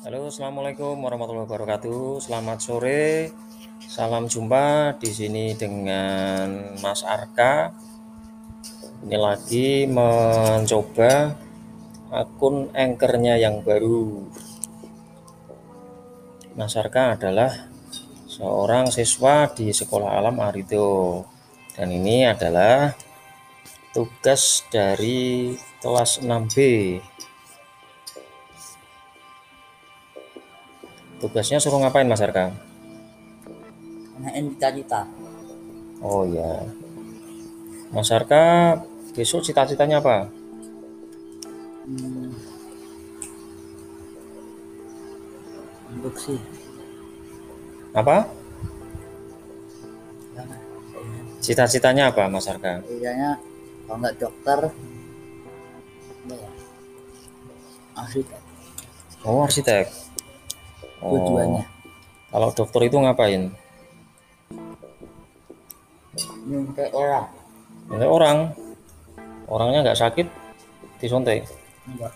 Halo, assalamualaikum warahmatullahi wabarakatuh. Selamat sore, salam jumpa di sini dengan Mas Arka. Ini lagi mencoba akun anchornya yang baru. Mas Arka adalah seorang siswa di Sekolah Alam Arido, dan ini adalah tugas dari kelas 6B Tugasnya suruh ngapain Mas Arka? Nanyain cita-cita. Oh ya. Mas Arka besok cita-citanya apa? Hmm. Induksi. Apa? Jangan. Cita-citanya apa Mas Arka? Kayaknya kalau nggak dokter, ya? Arsitek. Oh arsitek. Oh, Tujuannya. kalau dokter itu ngapain? Nyuntik orang. Ini orang. Orangnya nggak sakit, disuntik. Enggak.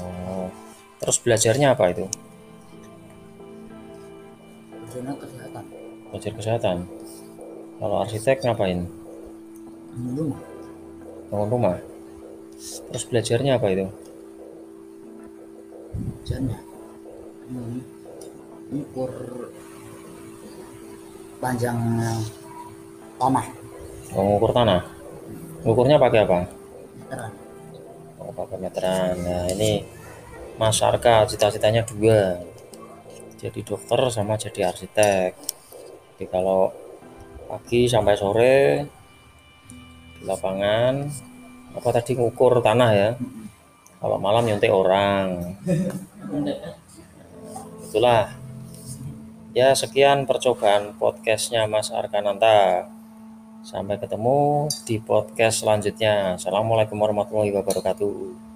Oh. Terus belajarnya apa itu? Zona kesehatan. Belajar kesehatan. Kalau arsitek ngapain? Belum. Bangun rumah. Terus belajarnya apa itu? Jangan. Hmm. Ukur panjang tanah. Oh, Mengukur tanah. Ngukurnya pakai apa? Meteran. Oh, pakai meteran. Nah, ini Mas Arka cita-citanya dua. Jadi dokter sama jadi arsitek. Jadi kalau pagi sampai sore di lapangan apa tadi ngukur tanah ya. Kalau malam nyuntik orang. Itulah. Ya, sekian percobaan podcastnya Mas Arkananta. Sampai ketemu di podcast selanjutnya. Assalamualaikum warahmatullahi wabarakatuh.